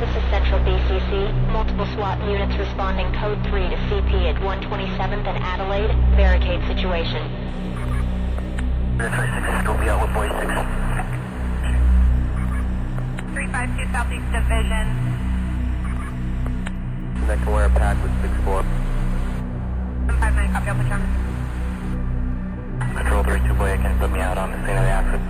This is Central BCC. Multiple SWAT units responding code 3 to CP at 127th and Adelaide. Barricade situation. Still be out with boy 6. 352 Southeast Division. Connect to wire pack with 6-4. 159, copy, Alpha Charlie. Control 3-2 boy, can put me out on the scene of the accident.